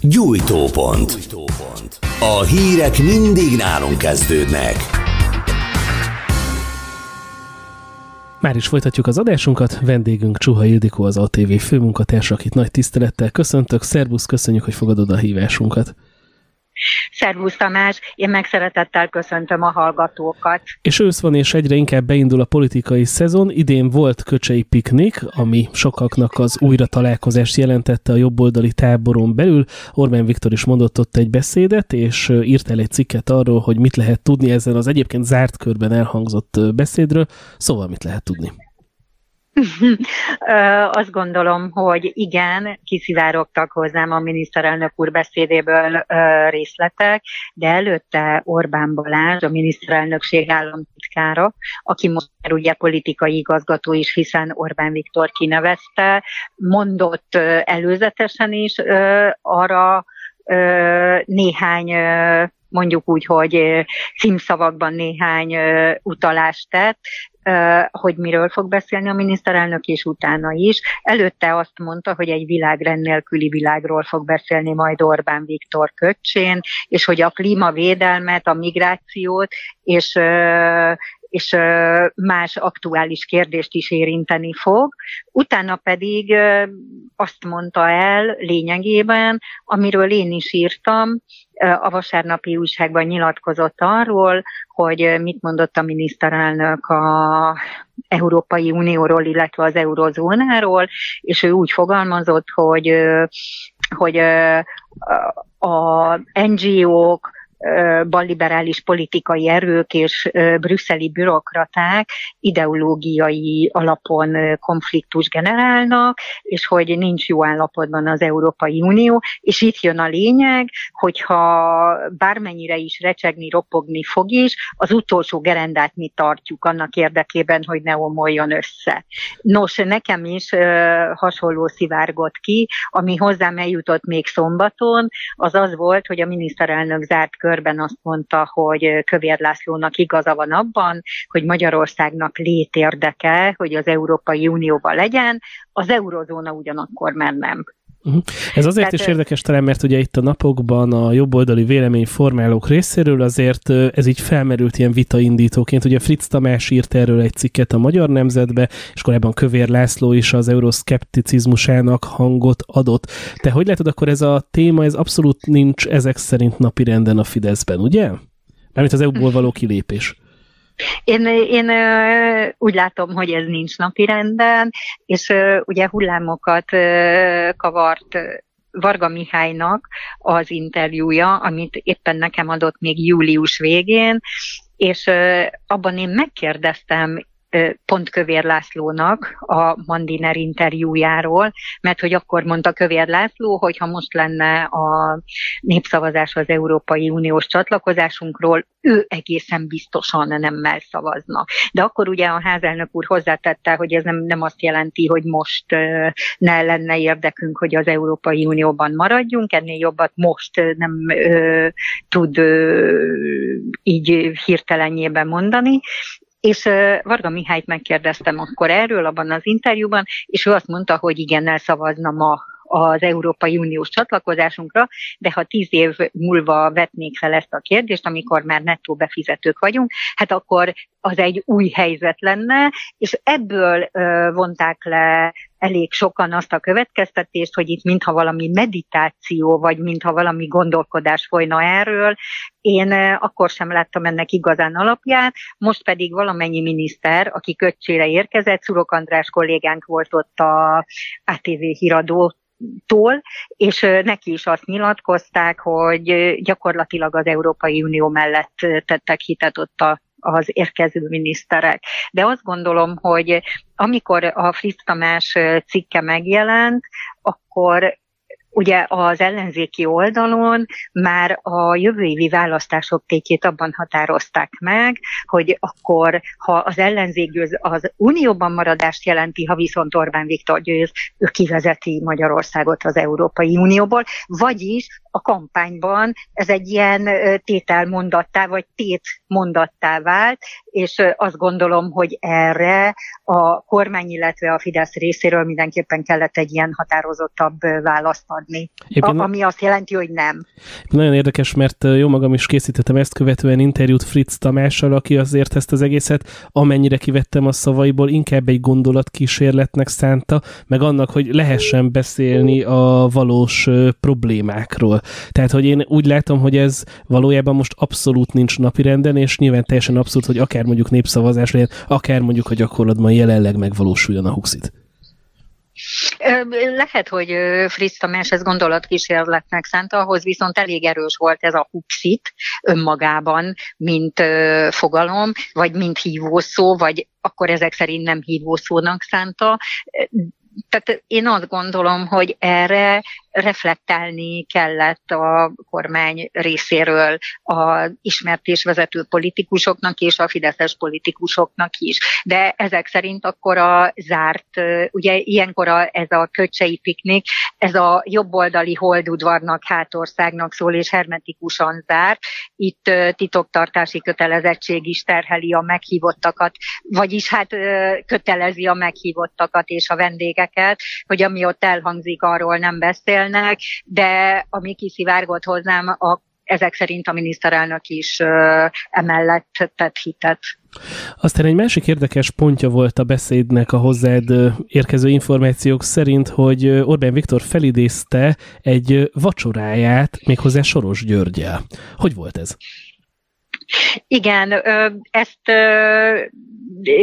Gyújtópont. A hírek mindig nálunk kezdődnek. Már is folytatjuk az adásunkat. Vendégünk Csuha Ildikó, az ATV főmunkatárs, akit nagy tisztelettel köszöntök. Szerbusz, köszönjük, hogy fogadod a hívásunkat. Szervusz Tamás, én meg szeretettel köszöntöm a hallgatókat. És ősz van, és egyre inkább beindul a politikai szezon. Idén volt Köcsei Piknik, ami sokaknak az újra találkozást jelentette a jobboldali táboron belül. Orbán Viktor is mondott ott egy beszédet, és írt el egy cikket arról, hogy mit lehet tudni ezen az egyébként zárt körben elhangzott beszédről. Szóval mit lehet tudni? Azt gondolom, hogy igen, kiszivárogtak hozzám a miniszterelnök úr beszédéből részletek, de előtte Orbán Balázs, a miniszterelnökség államtitkára, aki most ugye politikai igazgató is, hiszen Orbán Viktor kinevezte, mondott előzetesen is arra néhány mondjuk úgy, hogy címszavakban néhány utalást tett, hogy miről fog beszélni a miniszterelnök, és utána is. Előtte azt mondta, hogy egy világrend nélküli világról fog beszélni majd Orbán Viktor köcsén, és hogy a klímavédelmet, a migrációt, és és más aktuális kérdést is érinteni fog. Utána pedig azt mondta el lényegében, amiről én is írtam, a vasárnapi újságban nyilatkozott arról, hogy mit mondott a miniszterelnök a Európai Unióról, illetve az eurozónáról, és ő úgy fogalmazott, hogy, hogy a NGO-k, balliberális politikai erők és brüsszeli bürokraták ideológiai alapon konfliktus generálnak, és hogy nincs jó állapotban az Európai Unió, és itt jön a lényeg, hogyha bármennyire is recsegni, ropogni fog is, az utolsó gerendát mi tartjuk annak érdekében, hogy ne omoljon össze. Nos, nekem is hasonló szivárgott ki, ami hozzám eljutott még szombaton, az az volt, hogy a miniszterelnök zárt körben azt mondta, hogy Kövér Lászlónak igaza van abban, hogy Magyarországnak létérdeke, hogy az Európai Unióban legyen, az eurozóna ugyanakkor már nem. Uh-huh. Ez azért Tehát, is érdekes talán, mert ugye itt a napokban a jobboldali véleményformálók részéről azért ez így felmerült ilyen vitaindítóként. Ugye Fritz Tamás írt erről egy cikket a Magyar Nemzetbe, és korábban Kövér László is az euroszkepticizmusának hangot adott. Te hogy látod, akkor ez a téma, ez abszolút nincs ezek szerint napirenden a Fideszben, ugye? Mármint az EU-ból való kilépés. Én, én úgy látom, hogy ez nincs napirenden, és ugye hullámokat kavart Varga Mihálynak az interjúja, amit éppen nekem adott még július végén, és abban én megkérdeztem pont Kövér Lászlónak a Mandiner interjújáról, mert hogy akkor mondta Kövér László, hogy ha most lenne a népszavazás az Európai Uniós csatlakozásunkról, ő egészen biztosan nemmel szavazna. De akkor ugye a házelnök úr hozzátette, hogy ez nem, nem azt jelenti, hogy most ne lenne érdekünk, hogy az Európai Unióban maradjunk, ennél jobbat most nem ö, tud ö, így hirtelenjében mondani, és Varga Mihályt megkérdeztem akkor erről abban az interjúban, és ő azt mondta, hogy igennel szavazna ma az Európai Uniós csatlakozásunkra, de ha tíz év múlva vetnék fel ezt a kérdést, amikor már nettó befizetők vagyunk, hát akkor az egy új helyzet lenne, és ebből vonták le elég sokan azt a következtetést, hogy itt mintha valami meditáció, vagy mintha valami gondolkodás folyna erről. Én akkor sem láttam ennek igazán alapját, most pedig valamennyi miniszter, aki köcsére érkezett, Szurok András kollégánk volt ott a ATV híradó tól, és neki is azt nyilatkozták, hogy gyakorlatilag az Európai Unió mellett tettek hitet ott a az érkező miniszterek. De azt gondolom, hogy amikor a Fritz Tamás cikke megjelent, akkor Ugye az ellenzéki oldalon már a jövő évi választások tétjét abban határozták meg, hogy akkor, ha az ellenzék győz, az unióban maradást jelenti, ha viszont Orbán Viktor győz, ő kivezeti Magyarországot az Európai Unióból, vagyis a kampányban ez egy ilyen tételmondattá, vagy tétmondattá vált, és azt gondolom, hogy erre a kormány, illetve a Fidesz részéről mindenképpen kellett egy ilyen határozottabb választ adni adni. A, ami azt jelenti, hogy nem. Nagyon érdekes, mert jó magam is készítettem ezt követően interjút Fritz Tamással, aki azért ezt az egészet, amennyire kivettem a szavaiból, inkább egy gondolatkísérletnek szánta, meg annak, hogy lehessen beszélni a valós problémákról. Tehát, hogy én úgy látom, hogy ez valójában most abszolút nincs napirenden, és nyilván teljesen abszurd, hogy akár mondjuk népszavazás legyen, akár mondjuk a gyakorlatban jelenleg megvalósuljon a huxit. Lehet, hogy Fritz Tamás ez gondolatkísérletnek szánta, ahhoz viszont elég erős volt ez a huxit önmagában, mint fogalom, vagy mint hívószó, vagy akkor ezek szerint nem hívószónak szánta, tehát én azt gondolom, hogy erre reflektálni kellett a kormány részéről a ismert és vezető politikusoknak és a fideszes politikusoknak is. De ezek szerint akkor a zárt, ugye ilyenkor a, ez a köcsei piknik, ez a jobboldali holdudvarnak, hátországnak szól és hermetikusan zárt. Itt titoktartási kötelezettség is terheli a meghívottakat, vagyis hát kötelezi a meghívottakat és a vendégeket, hogy ami ott elhangzik, arról nem beszél, beszélnek, de ami kiszivárgott hozzám, a, ezek szerint a miniszterelnök is ö, emellett tett hitet. Aztán egy másik érdekes pontja volt a beszédnek a hozzád érkező információk szerint, hogy Orbán Viktor felidézte egy vacsoráját, méghozzá Soros Györgyel. Hogy volt ez? Igen, ezt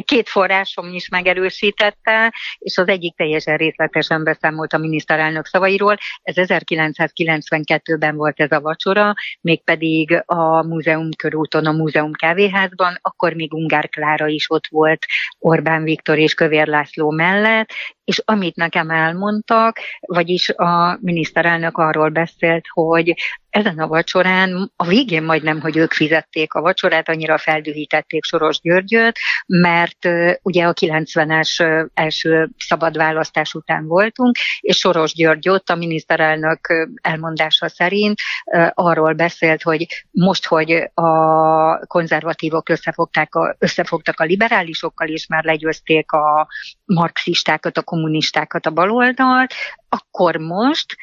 két forrásom is megerősítette, és az egyik teljesen részletesen beszámolt a miniszterelnök szavairól. Ez 1992-ben volt ez a vacsora, mégpedig a Múzeum körúton, a Múzeum kávéházban, akkor még Ungár Klára is ott volt Orbán Viktor és Kövér László mellett, és amit nekem elmondtak, vagyis a miniszterelnök arról beszélt, hogy ezen a vacsorán, a végén majdnem, hogy ők fizették a vacsorát, annyira feldühítették Soros Györgyöt, mert ugye a 90-es első szabad választás után voltunk, és Soros György ott a miniszterelnök elmondása szerint arról beszélt, hogy most, hogy a konzervatívok összefogták a, összefogtak a liberálisokkal, és már legyőzték a marxistákat, a kommunistákat, a baloldalt, akkor most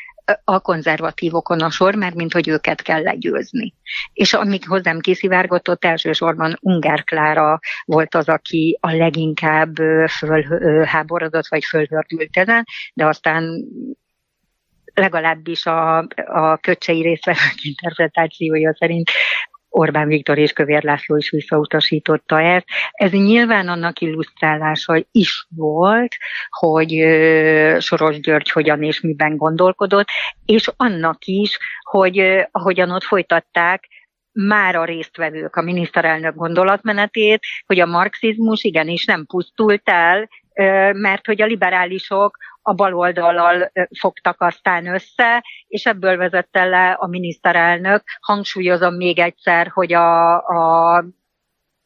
a konzervatívokon a sor, mert mint hogy őket kell legyőzni. És amíg hozzám kiszivárgott, elsősorban Ungár Klára volt az, aki a leginkább fölháborodott, vagy fölhördült ezen, de aztán legalábbis a, a köcsei részvevők interpretációja szerint Orbán Viktor és Kövér László is visszautasította ezt. Ez nyilván annak illusztrálása is volt, hogy Soros György hogyan és miben gondolkodott, és annak is, hogy ahogyan ott folytatták, már a résztvevők a miniszterelnök gondolatmenetét, hogy a marxizmus igenis nem pusztult el, mert hogy a liberálisok a baloldallal fogtak aztán össze, és ebből vezette le a miniszterelnök. Hangsúlyozom még egyszer, hogy a, a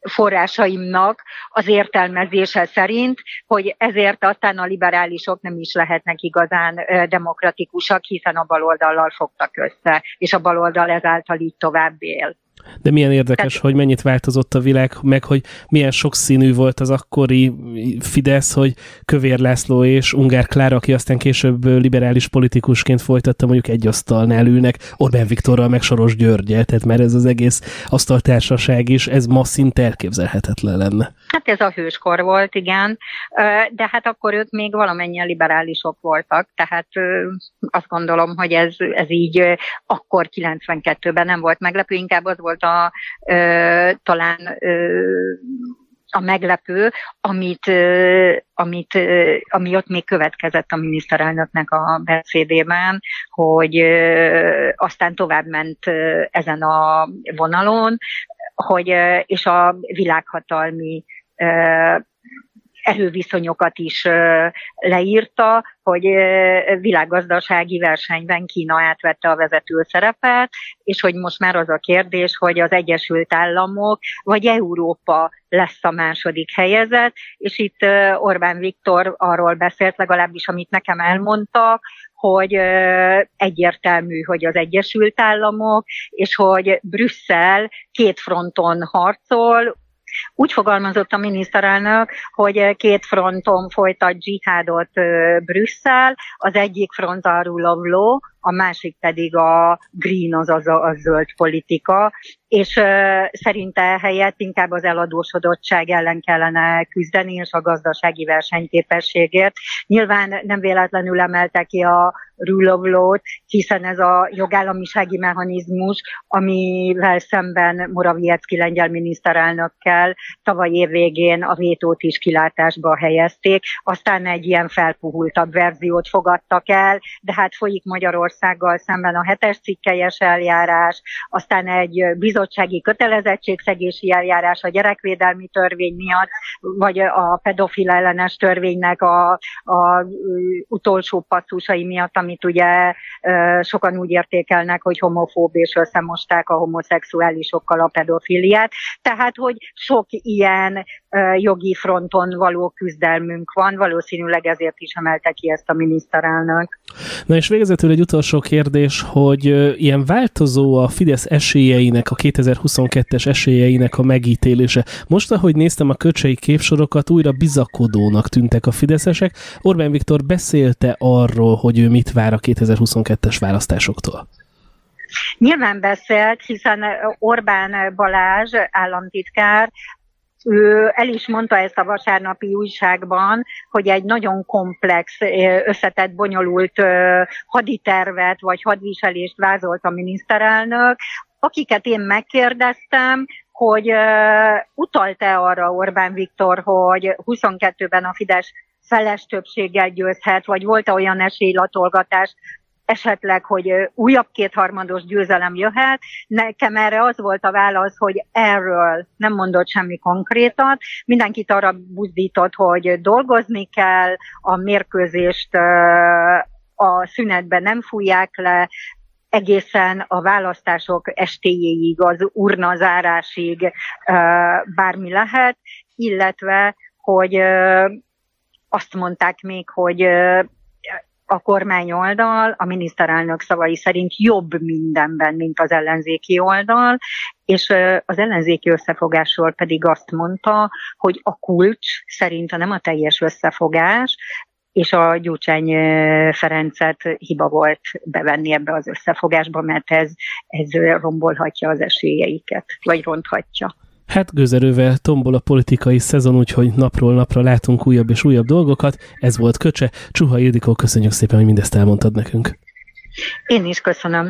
forrásaimnak az értelmezése szerint, hogy ezért aztán a liberálisok nem is lehetnek igazán demokratikusak, hiszen a baloldallal fogtak össze, és a baloldal ezáltal így tovább él. De milyen érdekes, Tehát... hogy mennyit változott a világ, meg hogy milyen sokszínű volt az akkori Fidesz, hogy Kövér László és Ungár Klára, aki aztán később liberális politikusként folytatta, mondjuk egy asztalnál ülnek, Orbán Viktorral, meg Soros Györgyel, tehát már ez az egész asztaltársaság is, ez ma szinte elképzelhetetlen lenne. Hát ez a hőskor volt, igen, de hát akkor ők még valamennyien liberálisok voltak, tehát azt gondolom, hogy ez, ez így akkor 92-ben nem volt meglepő, inkább az volt a talán a meglepő, amit, amit, ami ott még következett a miniszterelnöknek a beszédében, hogy aztán tovább ment ezen a vonalon, hogy, és a világhatalmi erőviszonyokat is leírta, hogy világgazdasági versenyben Kína átvette a vezető szerepet, és hogy most már az a kérdés, hogy az Egyesült Államok vagy Európa lesz a második helyezett, és itt Orbán Viktor arról beszélt, legalábbis amit nekem elmondtak, hogy egyértelmű, hogy az Egyesült Államok, és hogy Brüsszel két fronton harcol, úgy fogalmazott a miniszterelnök, hogy két fronton folytat dzsihádot Brüsszel, az egyik front a rule of law, a másik pedig a green, azaz a, a zöld politika, és uh, szerinte helyett inkább az eladósodottság ellen kellene küzdeni, és a gazdasági versenyképességért. Nyilván nem véletlenül emelte ki a rule of law-t, hiszen ez a jogállamisági mechanizmus, amivel szemben Morawiecki lengyel miniszterelnökkel tavaly év végén a vétót is kilátásba helyezték, aztán egy ilyen felpuhultabb verziót fogadtak el, de hát folyik Magyarországgal szemben a hetes cikkelyes eljárás, aztán egy bizottsági kötelezettségszegési eljárás a gyerekvédelmi törvény miatt, vagy a pedofil ellenes törvénynek a, a utolsó passzusai miatt, amit ugye sokan úgy értékelnek, hogy homofób és összemosták a homoszexuálisokkal a pedofiliát. Tehát, hogy sok ilyen jogi fronton való küzdelmünk van, valószínűleg ezért is emelte ki ezt a miniszterelnök. Na és végezetül egy utolsó kérdés, hogy ilyen változó a Fidesz esélyeinek, a 2022-es esélyeinek a megítélése. Most, ahogy néztem a köcsei képsorokat, újra bizakodónak tűntek a fideszesek. Orbán Viktor beszélte arról, hogy ő mit vár a 2022-es választásoktól. Nyilván beszélt, hiszen Orbán Balázs államtitkár ő el is mondta ezt a vasárnapi újságban, hogy egy nagyon komplex, összetett, bonyolult haditervet vagy hadviselést vázolt a miniszterelnök, akiket én megkérdeztem, hogy utalt-e arra Orbán Viktor, hogy 22-ben a Fidesz feles többséggel győzhet, vagy volt-e olyan esélylatolgatás, esetleg, hogy újabb kétharmados győzelem jöhet. Nekem erre az volt a válasz, hogy erről nem mondott semmi konkrétat. Mindenkit arra buzdított, hogy dolgozni kell, a mérkőzést a szünetben nem fújják le, egészen a választások estéjéig, az urna zárásig bármi lehet, illetve, hogy azt mondták még, hogy a kormány oldal a miniszterelnök szavai szerint jobb mindenben, mint az ellenzéki oldal, és az ellenzéki összefogásról pedig azt mondta, hogy a kulcs szerint nem a teljes összefogás, és a Gyurcsány Ferencet hiba volt bevenni ebbe az összefogásba, mert ez, ez rombolhatja az esélyeiket, vagy ronthatja. Hát gőzerővel tombol a politikai szezon, úgyhogy napról napra látunk újabb és újabb dolgokat. Ez volt Köcse. Csuha Ildikó, köszönjük szépen, hogy mindezt elmondtad nekünk. Én is köszönöm.